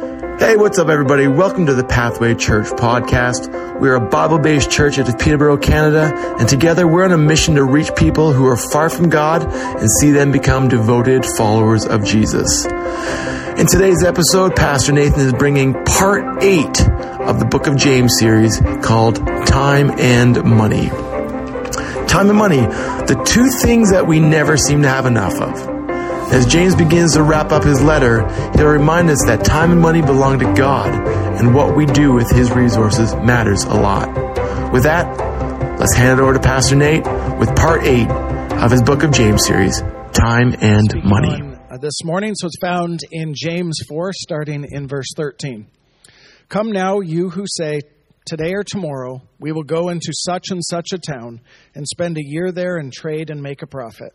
Hey, what's up, everybody? Welcome to the Pathway Church podcast. We're a Bible based church out of Peterborough, Canada, and together we're on a mission to reach people who are far from God and see them become devoted followers of Jesus. In today's episode, Pastor Nathan is bringing part eight of the Book of James series called Time and Money. Time and money, the two things that we never seem to have enough of. As James begins to wrap up his letter, he'll remind us that time and money belong to God, and what we do with his resources matters a lot. With that, let's hand it over to Pastor Nate with part eight of his book of James series, Time and Money. Uh, this morning, so it's found in James 4, starting in verse 13. Come now, you who say, Today or tomorrow, we will go into such and such a town and spend a year there and trade and make a profit.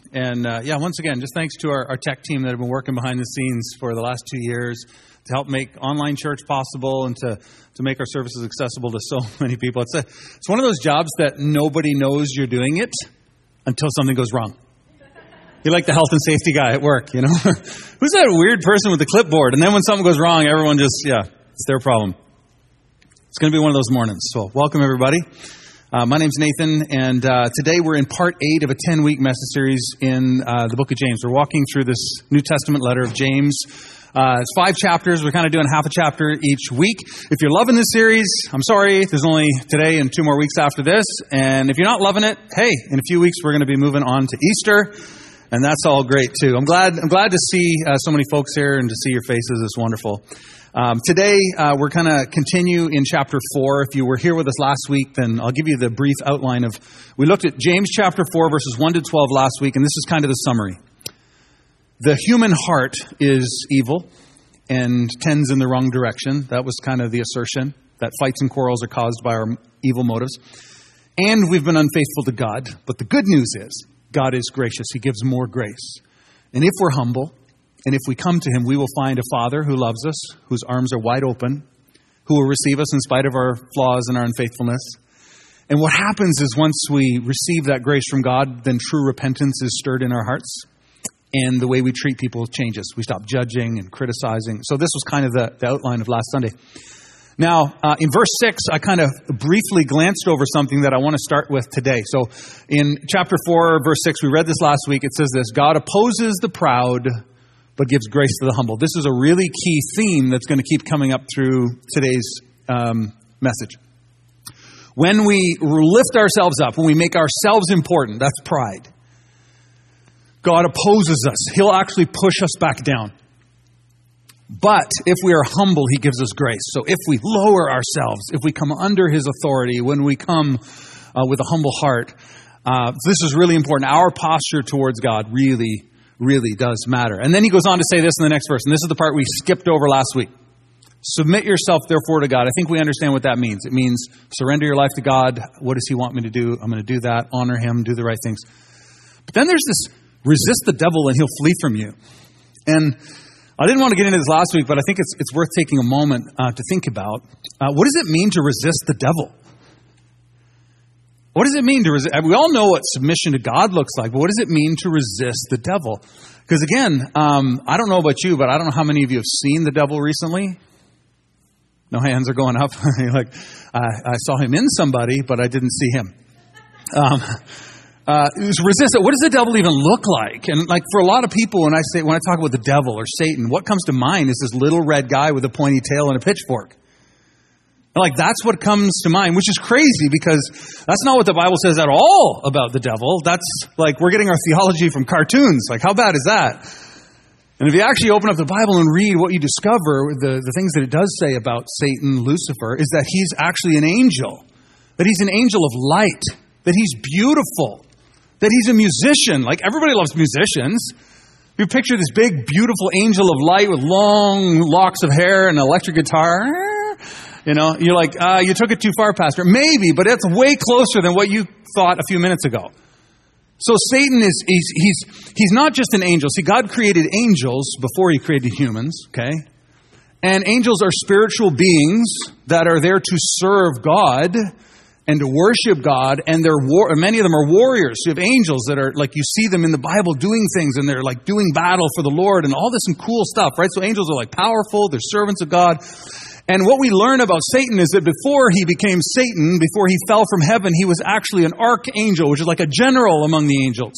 and uh, yeah, once again, just thanks to our, our, tech team that have been working behind the scenes for the last two years to help make online church possible and to, to make our services accessible to so many people. It's, a, it's one of those jobs that nobody knows you're doing it until something goes wrong. You're like the health and safety guy at work, you know? Who's that weird person with the clipboard? And then when something goes wrong, everyone just, yeah, it's their problem. It's going to be one of those mornings. So, welcome everybody. Uh, my name's Nathan, and uh, today we're in part eight of a 10 week message series in uh, the book of James. We're walking through this New Testament letter of James. Uh, it's five chapters. We're kind of doing half a chapter each week. If you're loving this series, I'm sorry, there's only today and two more weeks after this. And if you're not loving it, hey, in a few weeks we're going to be moving on to Easter. And that's all great too. I'm glad. I'm glad to see uh, so many folks here and to see your faces. It's wonderful. Um, today, uh, we're going to continue in chapter 4. If you were here with us last week, then I'll give you the brief outline of. We looked at James chapter 4, verses 1 to 12 last week, and this is kind of the summary. The human heart is evil and tends in the wrong direction. That was kind of the assertion that fights and quarrels are caused by our evil motives. And we've been unfaithful to God. But the good news is, God is gracious. He gives more grace. And if we're humble, and if we come to him, we will find a Father who loves us, whose arms are wide open, who will receive us in spite of our flaws and our unfaithfulness. And what happens is once we receive that grace from God, then true repentance is stirred in our hearts. And the way we treat people changes. We stop judging and criticizing. So, this was kind of the, the outline of last Sunday. Now, uh, in verse 6, I kind of briefly glanced over something that I want to start with today. So, in chapter 4, verse 6, we read this last week. It says this God opposes the proud, but gives grace to the humble. This is a really key theme that's going to keep coming up through today's um, message. When we lift ourselves up, when we make ourselves important, that's pride. God opposes us. He'll actually push us back down. But if we are humble, He gives us grace. So if we lower ourselves, if we come under His authority, when we come uh, with a humble heart, uh, this is really important. Our posture towards God really really does matter. And then he goes on to say this in the next verse, and this is the part we skipped over last week. Submit yourself, therefore, to God. I think we understand what that means. It means surrender your life to God. What does He want me to do? I'm going to do that. Honor Him. Do the right things. But then there's this resist the devil and he'll flee from you. And I didn't want to get into this last week, but I think it's, it's worth taking a moment uh, to think about. Uh, what does it mean to resist the devil? What does it mean to resist? We all know what submission to God looks like, but what does it mean to resist the devil? Because again, um, I don't know about you, but I don't know how many of you have seen the devil recently. No hands are going up. Like, I, I, saw him in somebody, but I didn't see him. Um, uh, resist it. What does the devil even look like? And like for a lot of people, when I say when I talk about the devil or Satan, what comes to mind is this little red guy with a pointy tail and a pitchfork. Like, that's what comes to mind, which is crazy because that's not what the Bible says at all about the devil. That's like we're getting our theology from cartoons. Like, how bad is that? And if you actually open up the Bible and read what you discover, the, the things that it does say about Satan, Lucifer, is that he's actually an angel, that he's an angel of light, that he's beautiful, that he's a musician. Like, everybody loves musicians. You picture this big, beautiful angel of light with long locks of hair and an electric guitar. You know, you're like, uh, you took it too far, Pastor. Maybe, but it's way closer than what you thought a few minutes ago. So Satan is, he's, he's, he's not just an angel. See, God created angels before he created humans, okay? And angels are spiritual beings that are there to serve God and to worship God, and they're war- many of them are warriors. You have angels that are like you see them in the Bible doing things, and they're like doing battle for the Lord, and all this some cool stuff, right? So angels are like powerful, they're servants of God. And what we learn about Satan is that before he became Satan, before he fell from heaven, he was actually an archangel, which is like a general among the angels.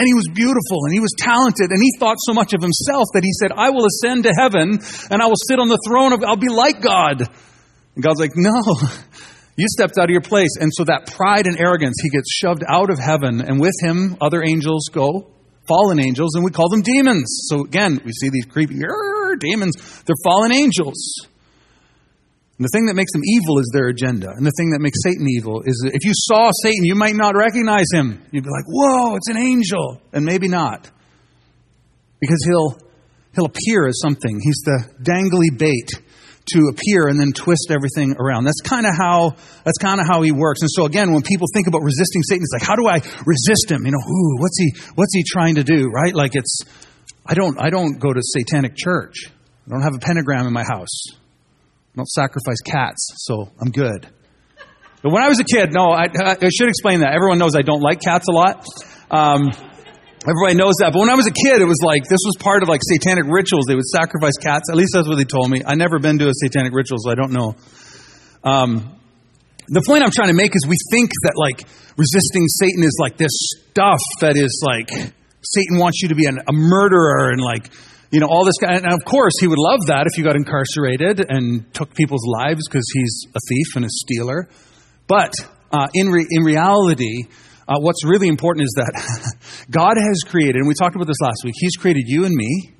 And he was beautiful and he was talented and he thought so much of himself that he said, I will ascend to heaven and I will sit on the throne of, I'll be like God. And God's like, no, you stepped out of your place. And so that pride and arrogance, he gets shoved out of heaven and with him, other angels go, fallen angels, and we call them demons. So again, we see these creepy demons. They're fallen angels. And the thing that makes them evil is their agenda. And the thing that makes Satan evil is that if you saw Satan, you might not recognize him. You'd be like, whoa, it's an angel. And maybe not. Because he'll, he'll appear as something. He's the dangly bait to appear and then twist everything around. That's kind of how that's kind of how he works. And so again, when people think about resisting Satan, it's like, how do I resist him? You know, ooh, what's he what's he trying to do? Right? Like it's I don't I don't go to satanic church. I don't have a pentagram in my house. Don't sacrifice cats, so I'm good. But when I was a kid, no, I, I should explain that. Everyone knows I don't like cats a lot. Um, everybody knows that. But when I was a kid, it was like this was part of like satanic rituals. They would sacrifice cats. At least that's what they told me. I never been to a satanic ritual, so I don't know. Um, the point I'm trying to make is we think that like resisting Satan is like this stuff that is like Satan wants you to be an, a murderer and like you know, all this guy. And of course, he would love that if you got incarcerated and took people's lives because he's a thief and a stealer. But uh, in, re- in reality, uh, what's really important is that God has created, and we talked about this last week, He's created you and me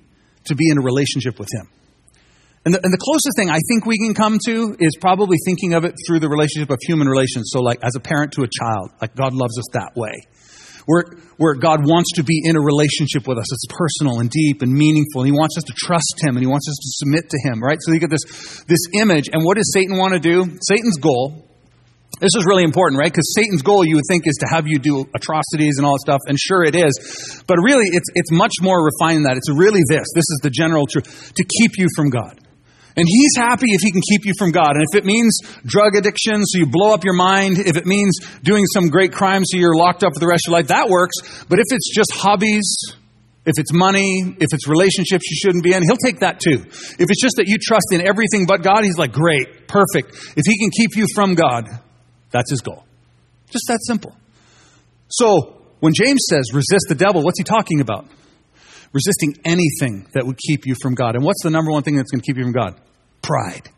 to be in a relationship with Him. And the, and the closest thing I think we can come to is probably thinking of it through the relationship of human relations. So, like as a parent to a child, like God loves us that way where, where God wants to be in a relationship with us. It's personal and deep and meaningful. And He wants us to trust Him and He wants us to submit to Him, right? So you get this, this image. And what does Satan want to do? Satan's goal this is really important, right? Because Satan's goal, you would think, is to have you do atrocities and all that stuff, and sure it is. But really, it's, it's much more refined than that. It's really this. This is the general truth to keep you from God. And he's happy if he can keep you from God. And if it means drug addiction, so you blow up your mind, if it means doing some great crime so you're locked up for the rest of your life, that works. But if it's just hobbies, if it's money, if it's relationships you shouldn't be in, he'll take that too. If it's just that you trust in everything but God, he's like, great, perfect. If he can keep you from God, that's his goal. Just that simple. So, when James says resist the devil, what's he talking about? Resisting anything that would keep you from God. And what's the number one thing that's going to keep you from God? Pride.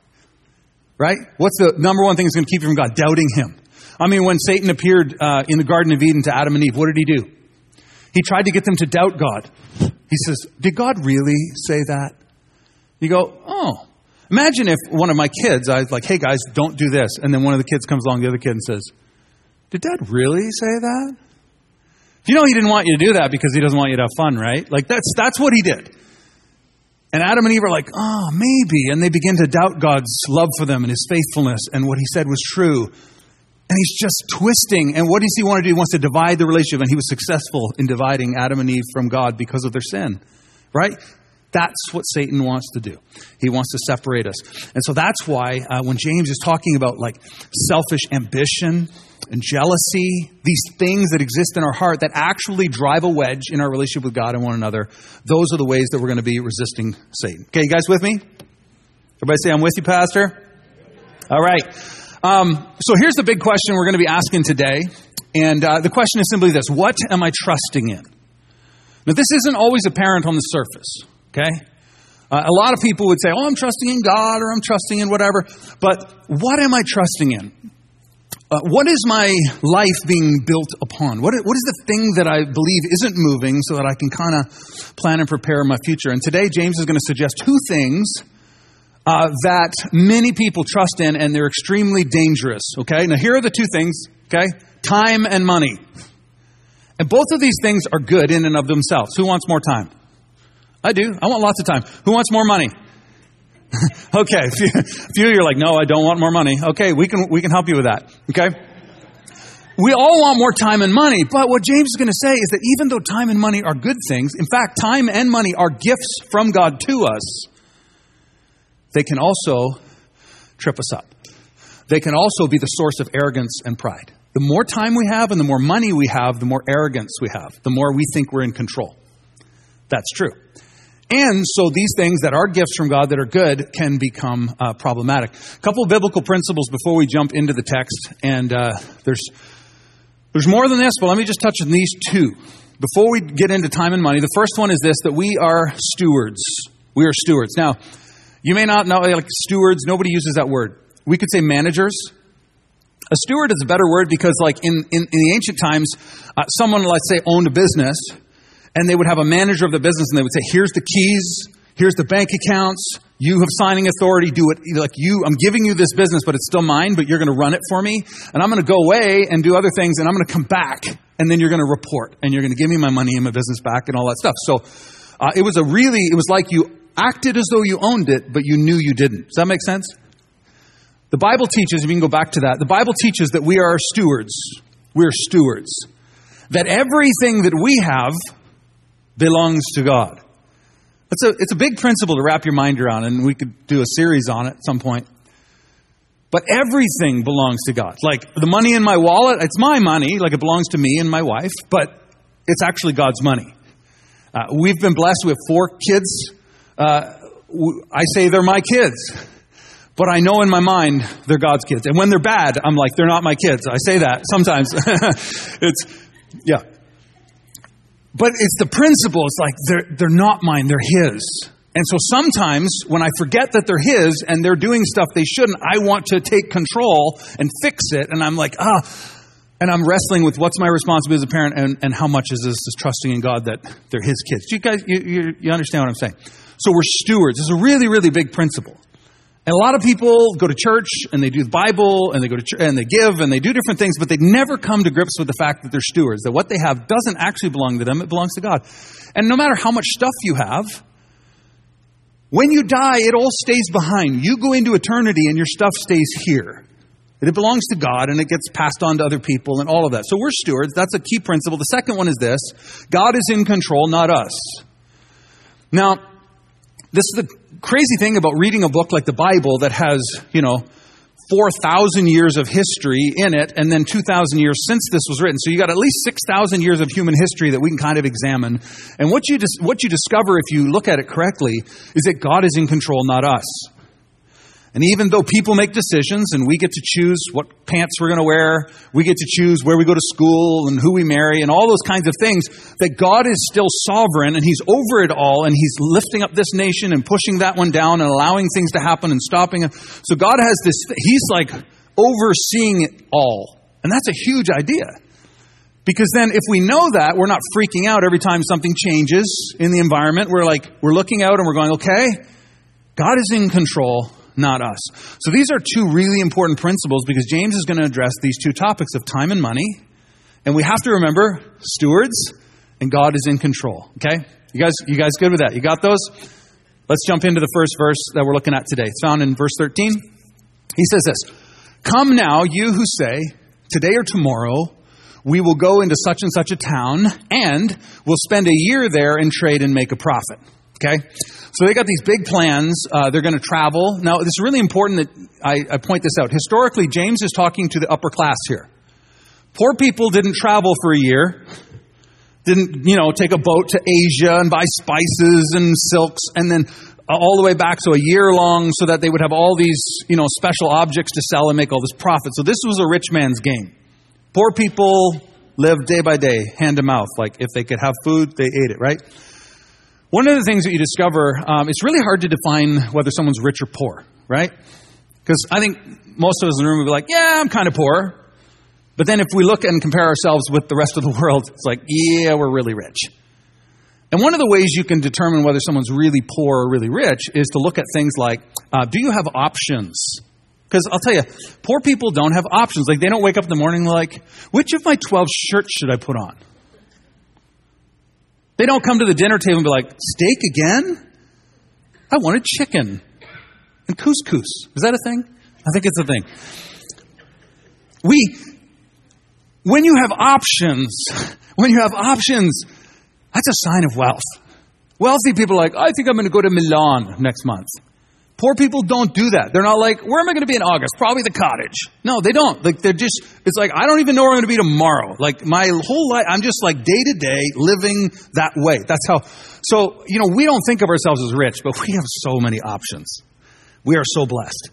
Right? What's the number one thing that's going to keep you from God? Doubting Him. I mean, when Satan appeared uh, in the Garden of Eden to Adam and Eve, what did he do? He tried to get them to doubt God. He says, Did God really say that? You go, Oh. Imagine if one of my kids, I was like, Hey guys, don't do this. And then one of the kids comes along, the other kid, and says, Did Dad really say that? You know, he didn't want you to do that because he doesn't want you to have fun, right? Like, that's, that's what he did. And Adam and Eve are like, oh, maybe. And they begin to doubt God's love for them and his faithfulness and what he said was true. And he's just twisting. And what does he want to do? He wants to divide the relationship. And he was successful in dividing Adam and Eve from God because of their sin. Right? That's what Satan wants to do. He wants to separate us. And so that's why uh, when James is talking about like selfish ambition and jealousy, these things that exist in our heart that actually drive a wedge in our relationship with God and one another, those are the ways that we're going to be resisting Satan. Okay, you guys with me? Everybody say, I'm with you, Pastor? All right. Um, so here's the big question we're going to be asking today. And uh, the question is simply this What am I trusting in? Now, this isn't always apparent on the surface. Okay? Uh, a lot of people would say, oh, I'm trusting in God or I'm trusting in whatever. But what am I trusting in? Uh, what is my life being built upon? What what is the thing that I believe isn't moving so that I can kind of plan and prepare my future? And today, James is going to suggest two things uh, that many people trust in, and they're extremely dangerous. Okay? Now, here are the two things, okay? Time and money. And both of these things are good in and of themselves. Who wants more time? I do. I want lots of time. Who wants more money? okay, a few, a few of you are like, no, I don't want more money. Okay, we can, we can help you with that. Okay? We all want more time and money, but what James is going to say is that even though time and money are good things, in fact, time and money are gifts from God to us, they can also trip us up. They can also be the source of arrogance and pride. The more time we have and the more money we have, the more arrogance we have, the more we think we're in control. That's true. And so these things that are gifts from God that are good can become uh, problematic. A couple of biblical principles before we jump into the text, and uh, there's there's more than this, but let me just touch on these two. Before we get into time and money, the first one is this that we are stewards. We are stewards. Now, you may not know, like stewards, nobody uses that word. We could say managers. A steward is a better word because, like, in, in, in the ancient times, uh, someone, let's say, owned a business, and they would have a manager of the business, and they would say, Here's the keys, here's the bank accounts, you have signing authority, do it like you, I'm giving you this business, but it's still mine, but you're going to run it for me. And I'm going to go away and do other things, and I'm going to come back, and then you're going to report, and you're going to give me my money and my business back and all that stuff. So uh, it was a really, it was like you acted as though you owned it, but you knew you didn't. Does that make sense? The Bible teaches, if you can go back to that, the Bible teaches that we are stewards. We're stewards. That everything that we have belongs to God. It's a, it's a big principle to wrap your mind around, and we could do a series on it at some point. But everything belongs to God. Like the money in my wallet, it's my money, like it belongs to me and my wife, but it's actually God's money. Uh, we've been blessed with four kids. Uh, I say they're my kids, but I know in my mind they're God's kids. And when they're bad, I'm like, they're not my kids. I say that sometimes. it's, yeah. But it's the principle. It's like they're, they're not mine, they're His. And so sometimes when I forget that they're His and they're doing stuff they shouldn't, I want to take control and fix it. And I'm like, ah, and I'm wrestling with what's my responsibility as a parent and, and how much is this is trusting in God that they're His kids. You guys, you, you, you understand what I'm saying? So we're stewards. It's a really, really big principle. And a lot of people go to church and they do the Bible and they go to and they give and they do different things, but they never come to grips with the fact that they're stewards, that what they have doesn't actually belong to them, it belongs to God. And no matter how much stuff you have, when you die, it all stays behind. You go into eternity and your stuff stays here. It belongs to God and it gets passed on to other people and all of that. So we're stewards. That's a key principle. The second one is this God is in control, not us. Now, this is the crazy thing about reading a book like the Bible that has, you know, 4,000 years of history in it, and then 2,000 years since this was written. So you got at least 6,000 years of human history that we can kind of examine. And what you, dis- what you discover if you look at it correctly is that God is in control, not us. And even though people make decisions and we get to choose what pants we're going to wear, we get to choose where we go to school and who we marry and all those kinds of things, that God is still sovereign and He's over it all and He's lifting up this nation and pushing that one down and allowing things to happen and stopping it. So God has this, He's like overseeing it all. And that's a huge idea. Because then if we know that, we're not freaking out every time something changes in the environment. We're like, we're looking out and we're going, okay, God is in control not us. So these are two really important principles because James is going to address these two topics of time and money. And we have to remember stewards and God is in control. Okay? You guys, you guys good with that? You got those? Let's jump into the first verse that we're looking at today. It's found in verse 13. He says this Come now, you who say, Today or tomorrow, we will go into such and such a town, and we'll spend a year there and trade and make a profit. Okay? So they got these big plans. Uh, they're going to travel. Now, it's really important that I, I point this out. Historically, James is talking to the upper class here. Poor people didn't travel for a year, didn't, you know, take a boat to Asia and buy spices and silks and then all the way back so a year long so that they would have all these, you know, special objects to sell and make all this profit. So this was a rich man's game. Poor people lived day by day, hand to mouth. Like if they could have food, they ate it, right? One of the things that you discover, um, it's really hard to define whether someone's rich or poor, right? Because I think most of us in the room would be like, yeah, I'm kind of poor. But then if we look and compare ourselves with the rest of the world, it's like, yeah, we're really rich. And one of the ways you can determine whether someone's really poor or really rich is to look at things like, uh, do you have options? Because I'll tell you, poor people don't have options. Like they don't wake up in the morning like, which of my 12 shirts should I put on? They don't come to the dinner table and be like, steak again? I wanted chicken. And couscous. Is that a thing? I think it's a thing. We, when you have options, when you have options, that's a sign of wealth. Wealthy people are like, I think I'm going to go to Milan next month. Poor people don't do that. They're not like, where am I going to be in August? Probably the cottage. No, they don't. Like, they're just, it's like, I don't even know where I'm going to be tomorrow. Like, my whole life, I'm just like day to day living that way. That's how, so, you know, we don't think of ourselves as rich, but we have so many options. We are so blessed.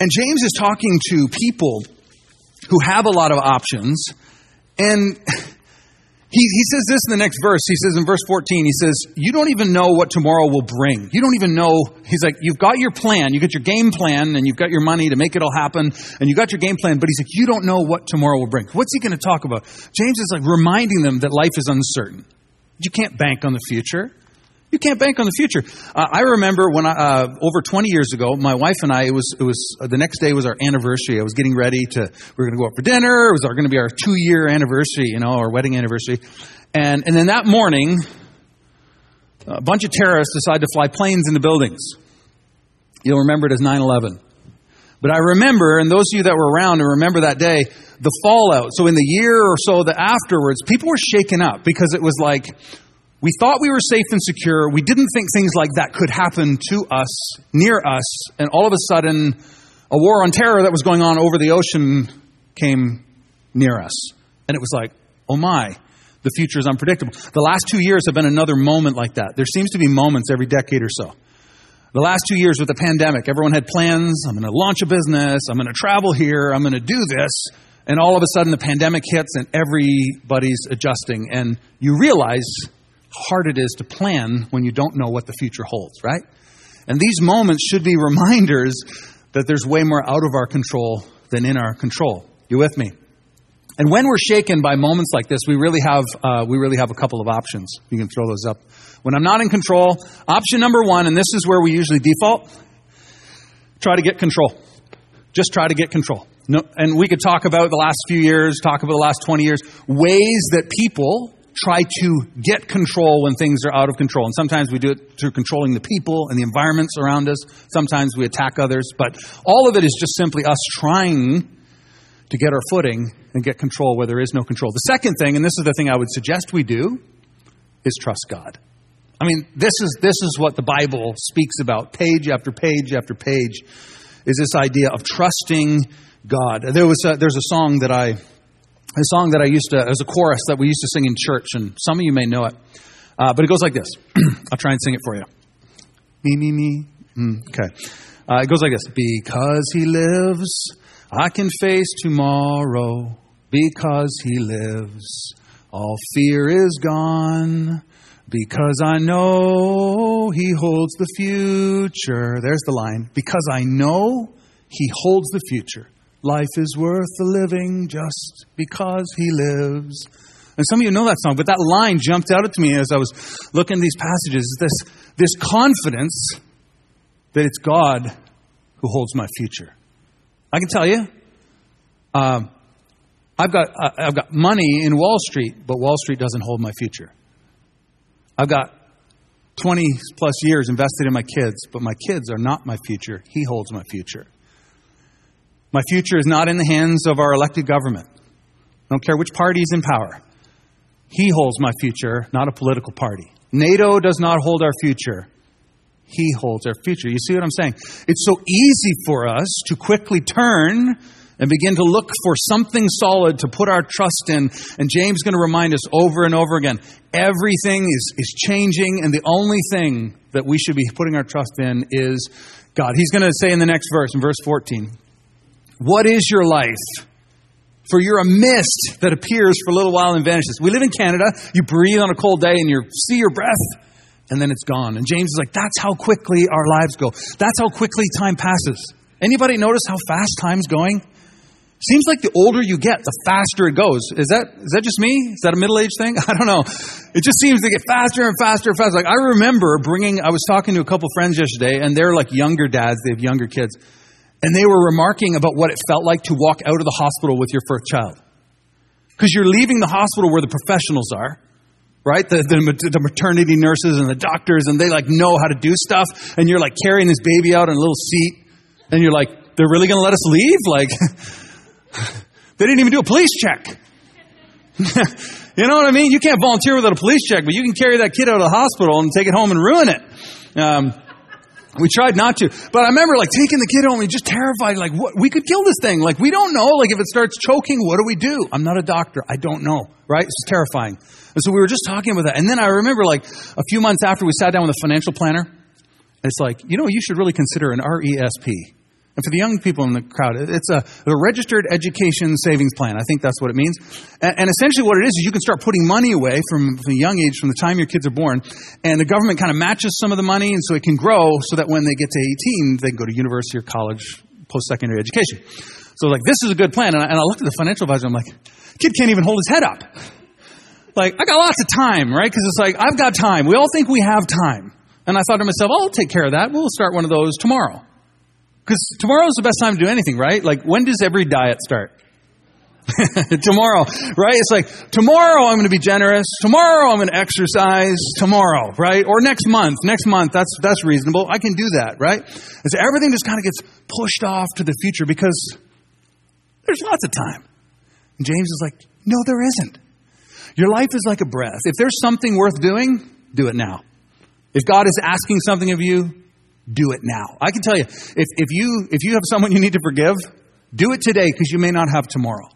And James is talking to people who have a lot of options, and he, he says this in the next verse. He says in verse 14, he says, You don't even know what tomorrow will bring. You don't even know. He's like, You've got your plan, you got your game plan, and you've got your money to make it all happen, and you got your game plan, but he's like, You don't know what tomorrow will bring. What's he going to talk about? James is like reminding them that life is uncertain. You can't bank on the future. You can't bank on the future. Uh, I remember when I, uh, over 20 years ago, my wife and I, it was, it was, uh, the next day was our anniversary. I was getting ready to, we were going to go out for dinner. It was going to be our two year anniversary, you know, our wedding anniversary. And, and then that morning, a bunch of terrorists decided to fly planes into buildings. You'll remember it as 9 11. But I remember, and those of you that were around and remember that day, the fallout. So in the year or so that afterwards, people were shaken up because it was like, we thought we were safe and secure. We didn't think things like that could happen to us, near us, and all of a sudden, a war on terror that was going on over the ocean came near us. And it was like, oh my, the future is unpredictable. The last two years have been another moment like that. There seems to be moments every decade or so. The last two years with the pandemic, everyone had plans. I'm going to launch a business. I'm going to travel here. I'm going to do this. And all of a sudden, the pandemic hits and everybody's adjusting. And you realize hard it is to plan when you don't know what the future holds, right? And these moments should be reminders that there's way more out of our control than in our control. You with me? And when we're shaken by moments like this, we really have uh, we really have a couple of options. You can throw those up. When I'm not in control, option number one, and this is where we usually default: try to get control. Just try to get control. No, and we could talk about the last few years, talk about the last 20 years, ways that people try to get control when things are out of control. And sometimes we do it through controlling the people and the environments around us. Sometimes we attack others. But all of it is just simply us trying to get our footing and get control where there is no control. The second thing, and this is the thing I would suggest we do, is trust God. I mean, this is, this is what the Bible speaks about, page after page after page, is this idea of trusting God. There was a, there's a song that I a song that I used to, as a chorus that we used to sing in church, and some of you may know it. Uh, but it goes like this. I'll try and sing it for you. Me, me, me. Mm, okay. Uh, it goes like this Because he lives, I can face tomorrow. Because he lives, all fear is gone. Because I know he holds the future. There's the line. Because I know he holds the future. Life is worth the living just because he lives. And some of you know that song, but that line jumped out at me as I was looking at these passages. This, this confidence that it's God who holds my future. I can tell you, um, I've, got, I've got money in Wall Street, but Wall Street doesn't hold my future. I've got 20 plus years invested in my kids, but my kids are not my future. He holds my future. My future is not in the hands of our elected government. I don't care which party is in power. He holds my future, not a political party. NATO does not hold our future. He holds our future. You see what I'm saying? It's so easy for us to quickly turn and begin to look for something solid to put our trust in. And James is going to remind us over and over again everything is, is changing, and the only thing that we should be putting our trust in is God. He's going to say in the next verse, in verse 14, what is your life? For you're a mist that appears for a little while and vanishes. We live in Canada. You breathe on a cold day and you see your breath, and then it's gone. And James is like, that's how quickly our lives go. That's how quickly time passes. Anybody notice how fast time's going? Seems like the older you get, the faster it goes. Is that is that just me? Is that a middle age thing? I don't know. It just seems to get faster and faster and faster. Like I remember bringing. I was talking to a couple friends yesterday, and they're like younger dads. They have younger kids, and they were remarking about what it felt like to walk out of the hospital with your first child. Because you're leaving the hospital where the professionals are, right? The, the, the, maternity nurses and the doctors, and they like know how to do stuff, and you're like carrying this baby out in a little seat, and you're like, they're really going to let us leave? Like, they didn't even do a police check. you know what I mean? You can't volunteer without a police check, but you can carry that kid out of the hospital and take it home and ruin it. Um, we tried not to, but I remember like taking the kid home and just terrified, like what, we could kill this thing. Like we don't know. Like if it starts choking, what do we do? I'm not a doctor. I don't know. Right? It's terrifying. And so we were just talking about that. And then I remember like a few months after we sat down with a financial planner. It's like, you know, you should really consider an RESP. And for the young people in the crowd, it's a, a registered education savings plan. I think that's what it means. And, and, essentially, what it is is you can start putting money away from, from a young age, from the time your kids are born, and the government kind of matches some of the money, and so it can grow so that when they get to 18, they can go to university or college, post secondary education. So, like, this is a good plan. And I, and I looked at the financial advisor, I'm like, kid can't even hold his head up. Like, I got lots of time, right? Because it's like, I've got time. We all think we have time. And I thought to myself, I'll take care of that. We'll start one of those tomorrow. Because tomorrow's the best time to do anything, right? Like, when does every diet start? tomorrow, right? It's like, tomorrow I'm going to be generous. Tomorrow I'm going to exercise. Tomorrow, right? Or next month. Next month, that's, that's reasonable. I can do that, right? And so everything just kind of gets pushed off to the future because there's lots of time. And James is like, no, there isn't. Your life is like a breath. If there's something worth doing, do it now. If God is asking something of you, do it now. I can tell you, if, if you if you have someone you need to forgive, do it today because you may not have tomorrow.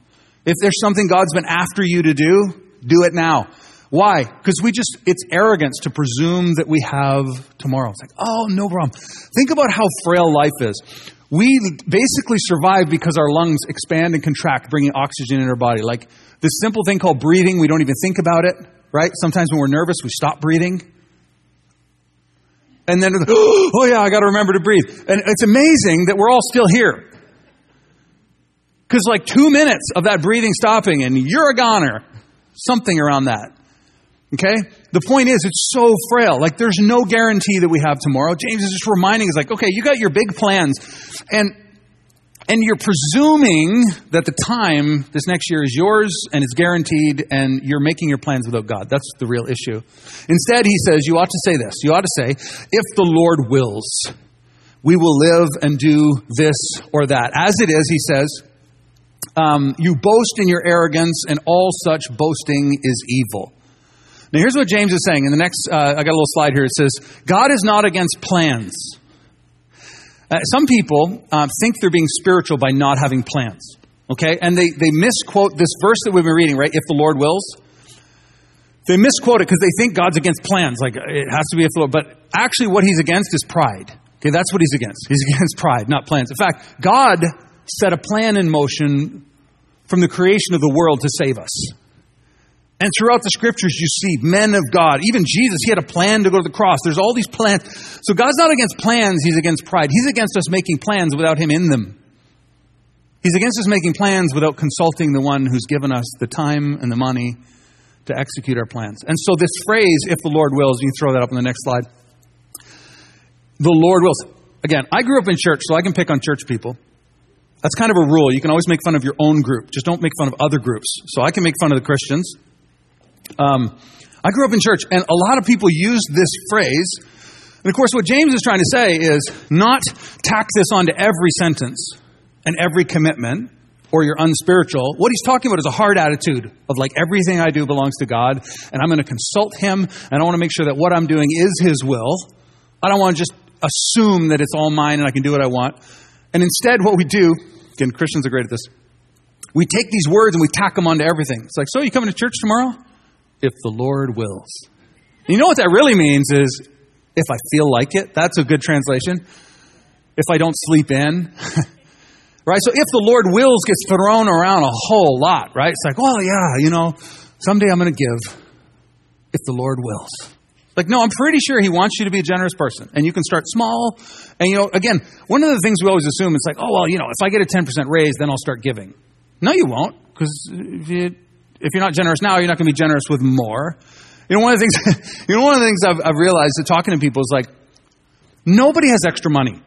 If there's something God's been after you to do, do it now. Why? Because we just, it's arrogance to presume that we have tomorrow. It's like, oh, no problem. Think about how frail life is. We basically survive because our lungs expand and contract, bringing oxygen in our body. Like this simple thing called breathing, we don't even think about it, right? Sometimes when we're nervous, we stop breathing and then, oh yeah, I got to remember to breathe. And it's amazing that we're all still here. Because like two minutes of that breathing stopping and you're a goner. Something around that. Okay? The point is, it's so frail. Like, there's no guarantee that we have tomorrow. James is just reminding us, like, okay, you got your big plans. And and you're presuming that the time this next year is yours and it's guaranteed and you're making your plans without God. That's the real issue. Instead, he says, you ought to say this. You ought to say, if the Lord wills, we will live and do this or that. As it is, he says, um, you boast in your arrogance and all such boasting is evil. Now, here's what James is saying. In the next, uh, I got a little slide here. It says, God is not against plans uh, some people uh, think they're being spiritual by not having plans. Okay? And they, they misquote this verse that we've been reading, right? If the Lord wills. They misquote it because they think God's against plans. Like, it has to be if the Lord. But actually, what he's against is pride. Okay, that's what he's against. He's against pride, not plans. In fact, God set a plan in motion from the creation of the world to save us. And throughout the scriptures, you see men of God. Even Jesus, he had a plan to go to the cross. There's all these plans. So God's not against plans, he's against pride. He's against us making plans without him in them. He's against us making plans without consulting the one who's given us the time and the money to execute our plans. And so, this phrase, if the Lord wills, you throw that up on the next slide. The Lord wills. Again, I grew up in church, so I can pick on church people. That's kind of a rule. You can always make fun of your own group, just don't make fun of other groups. So I can make fun of the Christians. Um, I grew up in church, and a lot of people use this phrase. And of course, what James is trying to say is not tack this onto every sentence and every commitment, or you're unspiritual. What he's talking about is a hard attitude of like everything I do belongs to God, and I'm going to consult Him, and I want to make sure that what I'm doing is His will. I don't want to just assume that it's all mine and I can do what I want. And instead, what we do, again, Christians are great at this. We take these words and we tack them onto everything. It's like, so you coming to church tomorrow? If the Lord wills. You know what that really means is if I feel like it. That's a good translation. If I don't sleep in. right? So if the Lord wills gets thrown around a whole lot, right? It's like, well, yeah, you know, someday I'm going to give if the Lord wills. Like, no, I'm pretty sure He wants you to be a generous person. And you can start small. And, you know, again, one of the things we always assume is like, oh, well, you know, if I get a 10% raise, then I'll start giving. No, you won't. Because if you if you're not generous now, you're not going to be generous with more. You know, one of the things, you know, one of the things I've, I've realized that talking to people is like, nobody has extra money.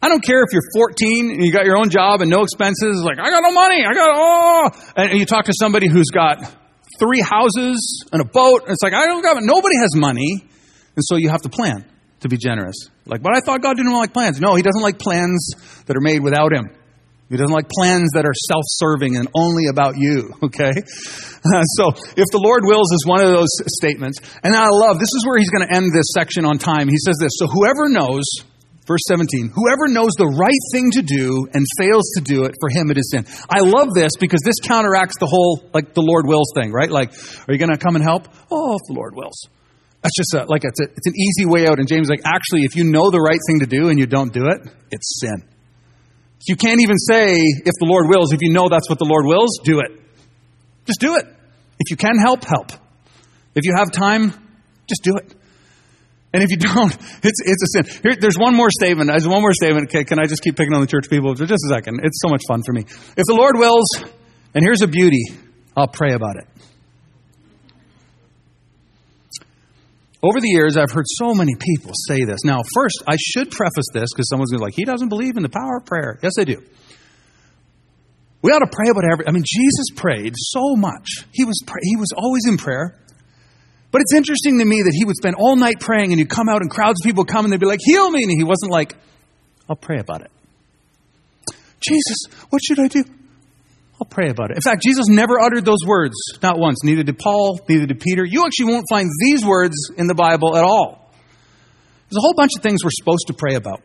I don't care if you're 14 and you got your own job and no expenses. Like, I got no money. I got, oh. And you talk to somebody who's got three houses and a boat. And it's like, I don't got, nobody has money. And so you have to plan to be generous. Like, but I thought God didn't like plans. No, He doesn't like plans that are made without Him. He doesn't like plans that are self serving and only about you, okay? Uh, so, if the Lord wills is one of those statements. And I love, this is where he's going to end this section on time. He says this So, whoever knows, verse 17, whoever knows the right thing to do and fails to do it, for him it is sin. I love this because this counteracts the whole, like, the Lord wills thing, right? Like, are you going to come and help? Oh, if the Lord wills. That's just a, like, it's, a, it's an easy way out. And James like, actually, if you know the right thing to do and you don't do it, it's sin. You can't even say, if the Lord wills, if you know that's what the Lord wills, do it. Just do it. If you can help, help. If you have time, just do it. And if you don't, it's, it's a sin. Here, there's one more statement. There's one more statement. Okay, can I just keep picking on the church people for just a second? It's so much fun for me. If the Lord wills, and here's a beauty, I'll pray about it. Over the years, I've heard so many people say this. Now, first, I should preface this because someone's going to be like, he doesn't believe in the power of prayer. Yes, I do. We ought to pray about every. I mean, Jesus prayed so much. He was he was always in prayer. But it's interesting to me that he would spend all night praying, and he'd come out, and crowds of people come, and they'd be like, "Heal me!" And he wasn't like, "I'll pray about it." Jesus, what should I do? I'll pray about it. In fact, Jesus never uttered those words, not once. Neither did Paul, neither did Peter. You actually won't find these words in the Bible at all. There's a whole bunch of things we're supposed to pray about.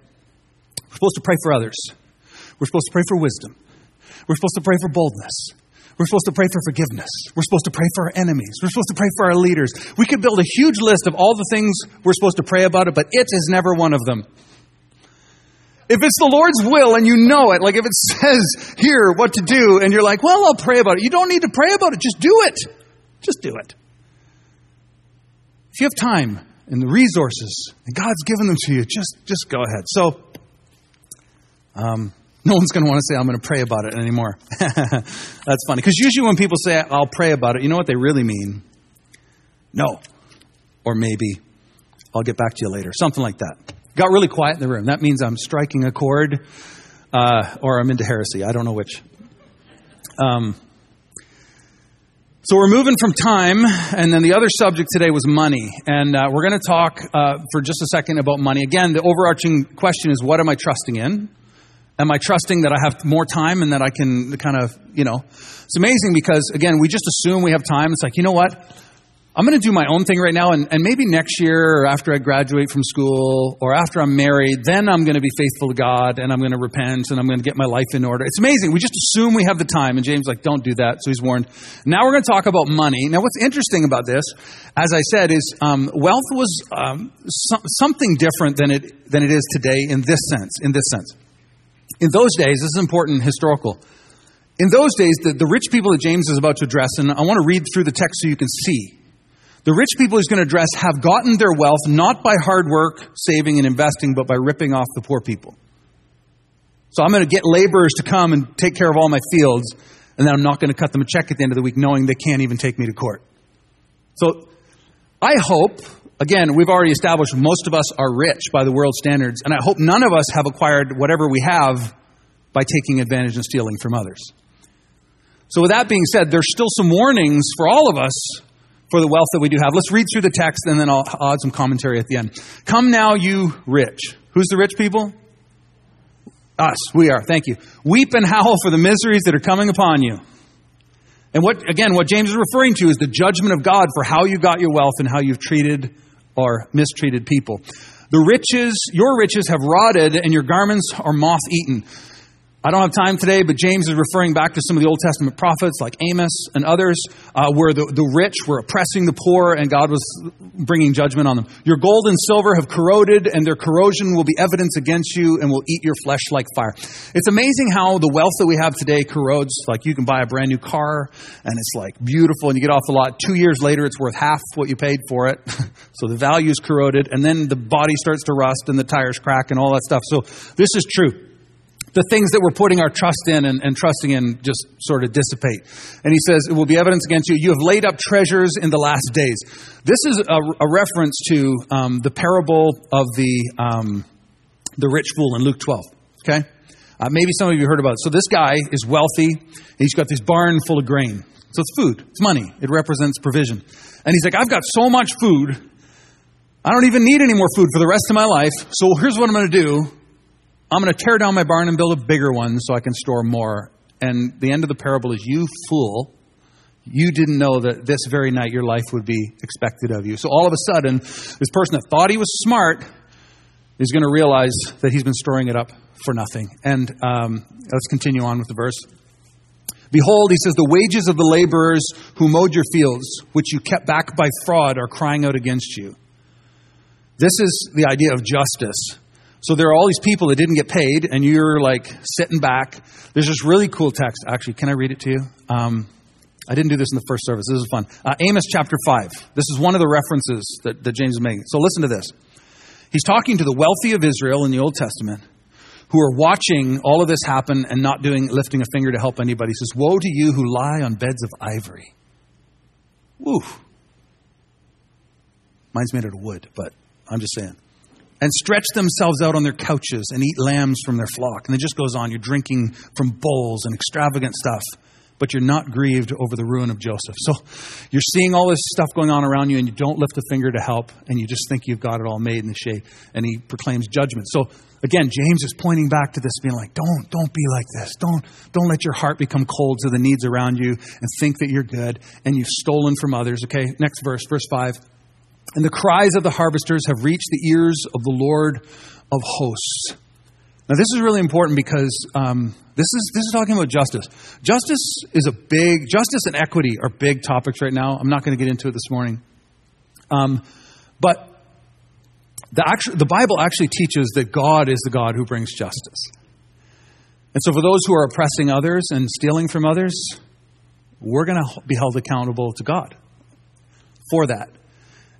We're supposed to pray for others. We're supposed to pray for wisdom. We're supposed to pray for boldness. We're supposed to pray for forgiveness. We're supposed to pray for our enemies. We're supposed to pray for our leaders. We could build a huge list of all the things we're supposed to pray about it, but it is never one of them. If it's the Lord's will and you know it, like if it says here what to do and you're like, well, I'll pray about it. You don't need to pray about it. Just do it. Just do it. If you have time and the resources and God's given them to you, just, just go ahead. So, um, no one's going to want to say, I'm going to pray about it anymore. That's funny. Because usually when people say, I'll pray about it, you know what they really mean? No. Or maybe, I'll get back to you later. Something like that. Got really quiet in the room. That means I'm striking a chord uh, or I'm into heresy. I don't know which. Um, so we're moving from time, and then the other subject today was money. And uh, we're going to talk uh, for just a second about money. Again, the overarching question is what am I trusting in? Am I trusting that I have more time and that I can kind of, you know? It's amazing because, again, we just assume we have time. It's like, you know what? I'm going to do my own thing right now, and, and maybe next year or after I graduate from school or after I'm married, then I'm going to be faithful to God and I'm going to repent and I'm going to get my life in order. It's amazing. We just assume we have the time, and James like, don't do that. So he's warned. Now we're going to talk about money. Now, what's interesting about this, as I said, is um, wealth was um, so- something different than it than it is today in this sense. In this sense, in those days, this is important historical. In those days, the, the rich people that James is about to address, and I want to read through the text so you can see the rich people he's going to address have gotten their wealth not by hard work, saving, and investing, but by ripping off the poor people. So I'm going to get laborers to come and take care of all my fields, and then I'm not going to cut them a check at the end of the week knowing they can't even take me to court. So I hope, again, we've already established most of us are rich by the world standards, and I hope none of us have acquired whatever we have by taking advantage and stealing from others. So, with that being said, there's still some warnings for all of us for the wealth that we do have. Let's read through the text and then I'll add some commentary at the end. Come now, you rich. Who's the rich people? Us. We are. Thank you. Weep and howl for the miseries that are coming upon you. And what, again, what James is referring to is the judgment of God for how you got your wealth and how you've treated or mistreated people. The riches, your riches have rotted and your garments are moth eaten. I don't have time today, but James is referring back to some of the Old Testament prophets like Amos and others, uh, where the, the rich were oppressing the poor and God was bringing judgment on them. Your gold and silver have corroded, and their corrosion will be evidence against you and will eat your flesh like fire. It's amazing how the wealth that we have today corrodes. Like you can buy a brand new car, and it's like beautiful, and you get off the lot. Two years later, it's worth half what you paid for it. so the value is corroded, and then the body starts to rust, and the tires crack, and all that stuff. So this is true the things that we're putting our trust in and, and, trusting in just sort of dissipate. And he says, It will be evidence against you. You have laid up treasures in the last days. This is a, a reference to um, the parable of the, um, the rich fool in Luke 12. Okay? Uh, maybe some of you heard about it. So this guy is wealthy. He's got this barn full of grain. So it's food. It's money. It represents provision. And he's like, I've got so much food. I don't even need any more food for the rest of my life. So here's what I'm going to do. I'm going to tear down my barn and build a bigger one so I can store more. And the end of the parable is, you fool. You didn't know that this very night your life would be expected of you. So all of a sudden, this person that thought he was smart is going to realize that he's been storing it up for nothing. And um, let's continue on with the verse. Behold, he says, the wages of the laborers who mowed your fields, which you kept back by fraud, are crying out against you. This is the idea of justice. So there are all these people that didn't get paid, and you're like sitting back. There's this really cool text. Actually, can I read it to you? Um, I didn't do this in the first service. This is fun. Uh, Amos chapter 5. This is one of the references that, that James is making. So listen to this. He's talking to the wealthy of Israel in the Old Testament who are watching all of this happen and not doing lifting a finger to help anybody. He says, Woe to you who lie on beds of ivory. Woo. Mine's made out of wood, but I'm just saying. And stretch themselves out on their couches and eat lambs from their flock. And it just goes on. You're drinking from bowls and extravagant stuff, but you're not grieved over the ruin of Joseph. So you're seeing all this stuff going on around you and you don't lift a finger to help and you just think you've got it all made in the shade. And he proclaims judgment. So again, James is pointing back to this, being like, don't, don't be like this. Don't, don't let your heart become cold to the needs around you and think that you're good and you've stolen from others. Okay, next verse, verse 5. And the cries of the harvesters have reached the ears of the Lord of hosts. Now, this is really important because um, this is this is talking about justice. Justice is a big justice and equity are big topics right now. I'm not going to get into it this morning, um, but the actual, the Bible actually teaches that God is the God who brings justice. And so, for those who are oppressing others and stealing from others, we're going to be held accountable to God for that.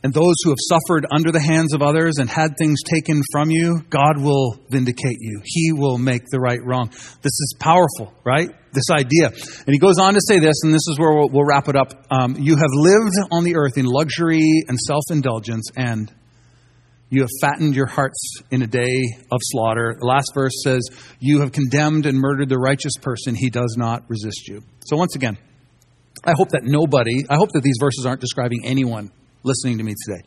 And those who have suffered under the hands of others and had things taken from you, God will vindicate you. He will make the right wrong. This is powerful, right? This idea. And he goes on to say this, and this is where we'll, we'll wrap it up. Um, you have lived on the earth in luxury and self indulgence, and you have fattened your hearts in a day of slaughter. The last verse says, You have condemned and murdered the righteous person. He does not resist you. So, once again, I hope that nobody, I hope that these verses aren't describing anyone listening to me today.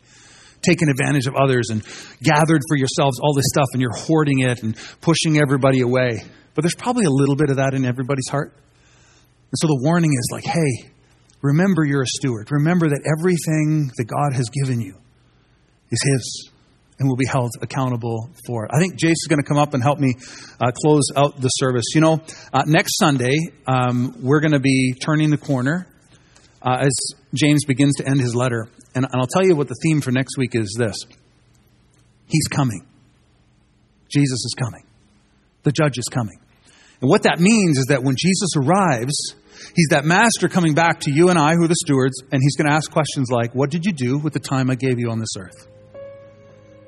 Taking advantage of others and gathered for yourselves all this stuff and you're hoarding it and pushing everybody away. But there's probably a little bit of that in everybody's heart. And so the warning is like, hey, remember you're a steward. Remember that everything that God has given you is His and will be held accountable for it. I think Jace is going to come up and help me uh, close out the service. You know, uh, next Sunday, um, we're going to be turning the corner uh, as James begins to end his letter. And, I'll tell you what the theme for next week is this He's coming. Jesus is coming. The judge is coming. And what that means is that when Jesus arrives, he's that master coming back to you and I, who are the stewards, and he's going to ask questions like, What did you do with the time I gave you on this earth?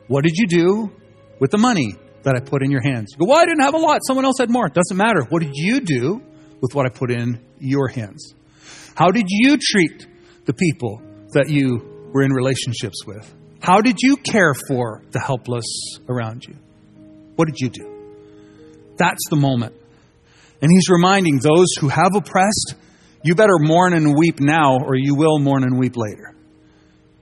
What did you do with the money that I put in your hands? You go, Well, I didn't have a lot. Someone else had more. It doesn't matter. What did you do with what I put in your hands? How did you treat the people that you in relationships with? How did you care for the helpless around you? What did you do? That's the moment. And he's reminding those who have oppressed, you better mourn and weep now, or you will mourn and weep later.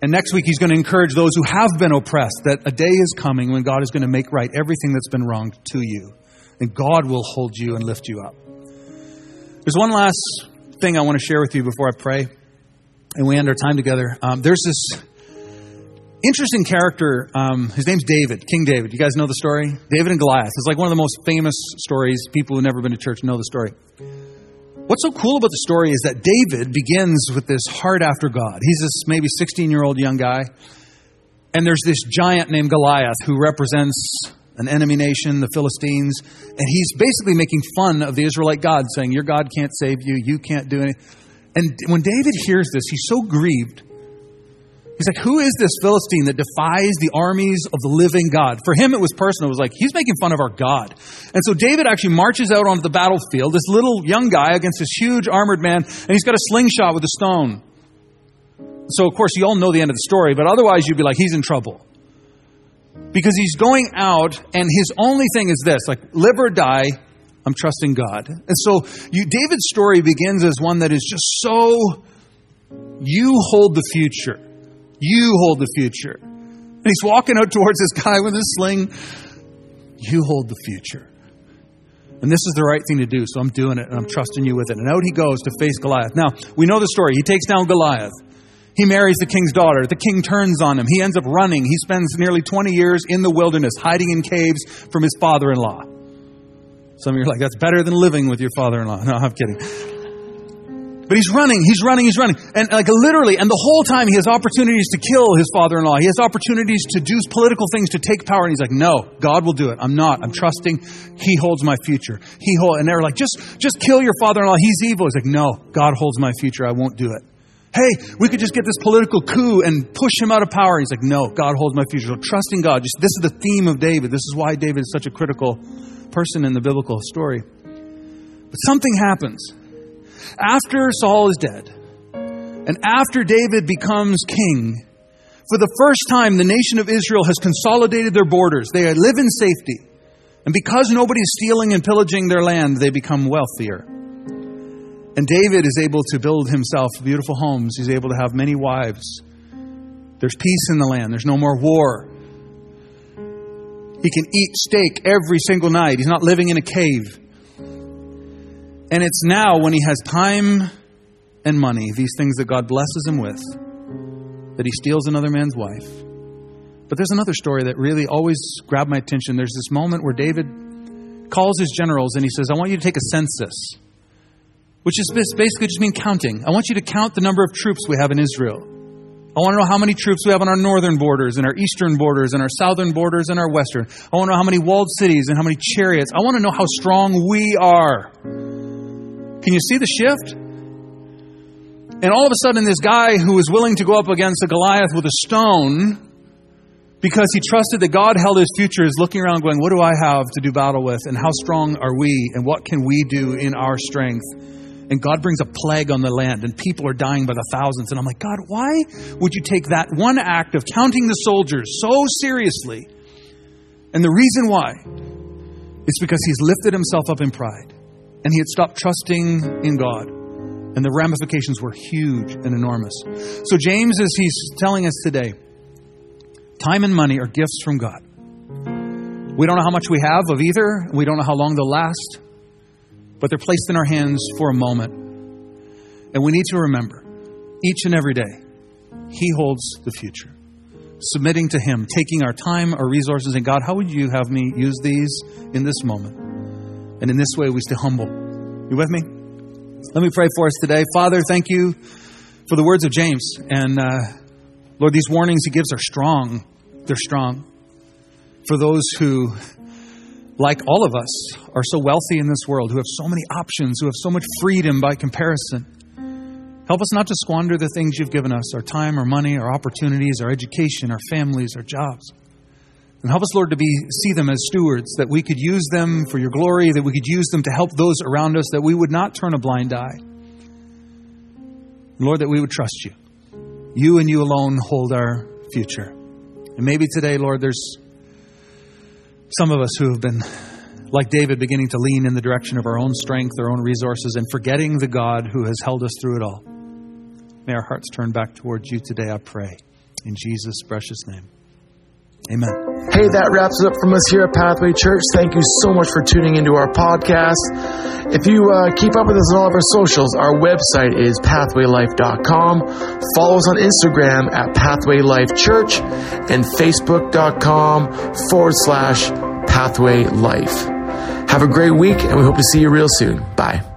And next week, he's going to encourage those who have been oppressed that a day is coming when God is going to make right everything that's been wronged to you. And God will hold you and lift you up. There's one last thing I want to share with you before I pray and we end our time together. Um, there's this interesting character. Um, his name's David, King David. You guys know the story? David and Goliath. It's like one of the most famous stories. People who've never been to church know the story. What's so cool about the story is that David begins with this heart after God. He's this maybe 16 year old young guy. And there's this giant named Goliath who represents an enemy nation, the Philistines. And he's basically making fun of the Israelite God, saying, Your God can't save you. You can't do anything. And when David hears this, he's so grieved. He's like, Who is this Philistine that defies the armies of the living God? For him, it was personal. It was like, He's making fun of our God. And so David actually marches out onto the battlefield, this little young guy against this huge armored man, and he's got a slingshot with a stone. So, of course, you all know the end of the story, but otherwise, you'd be like, He's in trouble. Because he's going out, and his only thing is this like, live or die, I'm trusting God. And so you, David's story begins as one that is just so you hold the future. You hold the future. And he's walking out towards this guy with his sling. You hold the future. And this is the right thing to do, so I'm doing it and I'm trusting you with it. And out he goes to face Goliath. Now, we know the story. He takes down Goliath. He marries the king's daughter. The king turns on him. He ends up running. He spends nearly 20 years in the wilderness, hiding in caves from his father in law. Some of you are like, that's better than living with your father in law. No, I'm kidding. But he's running, he's running, he's running. And like literally, and the whole time he has opportunities to kill his father in law. He has opportunities to do political things to take power. And he's like, no, God will do it. I'm not. I'm trusting. He holds my future. He hold, and they're like, just, just kill your father in law. He's evil. He's like, no, God holds my future. I won't do it. Hey, we could just get this political coup and push him out of power. He's like, no, God holds my future. So trusting God. Just this is the theme of David. This is why David is such a critical person in the biblical story. But something happens after Saul is dead, and after David becomes king, for the first time, the nation of Israel has consolidated their borders. They live in safety. And because nobody's stealing and pillaging their land, they become wealthier. And David is able to build himself beautiful homes. He's able to have many wives. There's peace in the land. There's no more war. He can eat steak every single night. He's not living in a cave. And it's now when he has time and money, these things that God blesses him with, that he steals another man's wife. But there's another story that really always grabbed my attention. There's this moment where David calls his generals and he says, I want you to take a census, which is basically just mean counting. I want you to count the number of troops we have in Israel. I want to know how many troops we have on our northern borders and our eastern borders and our southern borders and our western. I want to know how many walled cities and how many chariots. I want to know how strong we are. Can you see the shift? And all of a sudden, this guy who was willing to go up against a Goliath with a stone because he trusted that God held his future is looking around going, What do I have to do battle with? And how strong are we? And what can we do in our strength? And God brings a plague on the land, and people are dying by the thousands. And I'm like, God, why would you take that one act of counting the soldiers so seriously? And the reason why is because he's lifted himself up in pride and he had stopped trusting in God. And the ramifications were huge and enormous. So, James, as he's telling us today, time and money are gifts from God. We don't know how much we have of either, we don't know how long they'll last, but they're placed in our hands for a moment. And we need to remember each and every day, He holds the future. Submitting to Him, taking our time, our resources, and God, how would you have me use these in this moment? And in this way, we stay humble. You with me? Let me pray for us today. Father, thank you for the words of James. And uh, Lord, these warnings he gives are strong. They're strong. For those who, like all of us, are so wealthy in this world, who have so many options, who have so much freedom by comparison. Help us not to squander the things you've given us our time, our money, our opportunities, our education, our families, our jobs. And help us, Lord, to be, see them as stewards, that we could use them for your glory, that we could use them to help those around us, that we would not turn a blind eye. Lord, that we would trust you. You and you alone hold our future. And maybe today, Lord, there's some of us who have been, like David, beginning to lean in the direction of our own strength, our own resources, and forgetting the God who has held us through it all. May our hearts turn back towards you today, I pray. In Jesus' precious name. Amen. Hey, that wraps it up from us here at Pathway Church. Thank you so much for tuning into our podcast. If you uh, keep up with us on all of our socials, our website is pathwaylife.com. Follow us on Instagram at Pathway Life Church and Facebook.com forward slash Pathway Life. Have a great week, and we hope to see you real soon. Bye.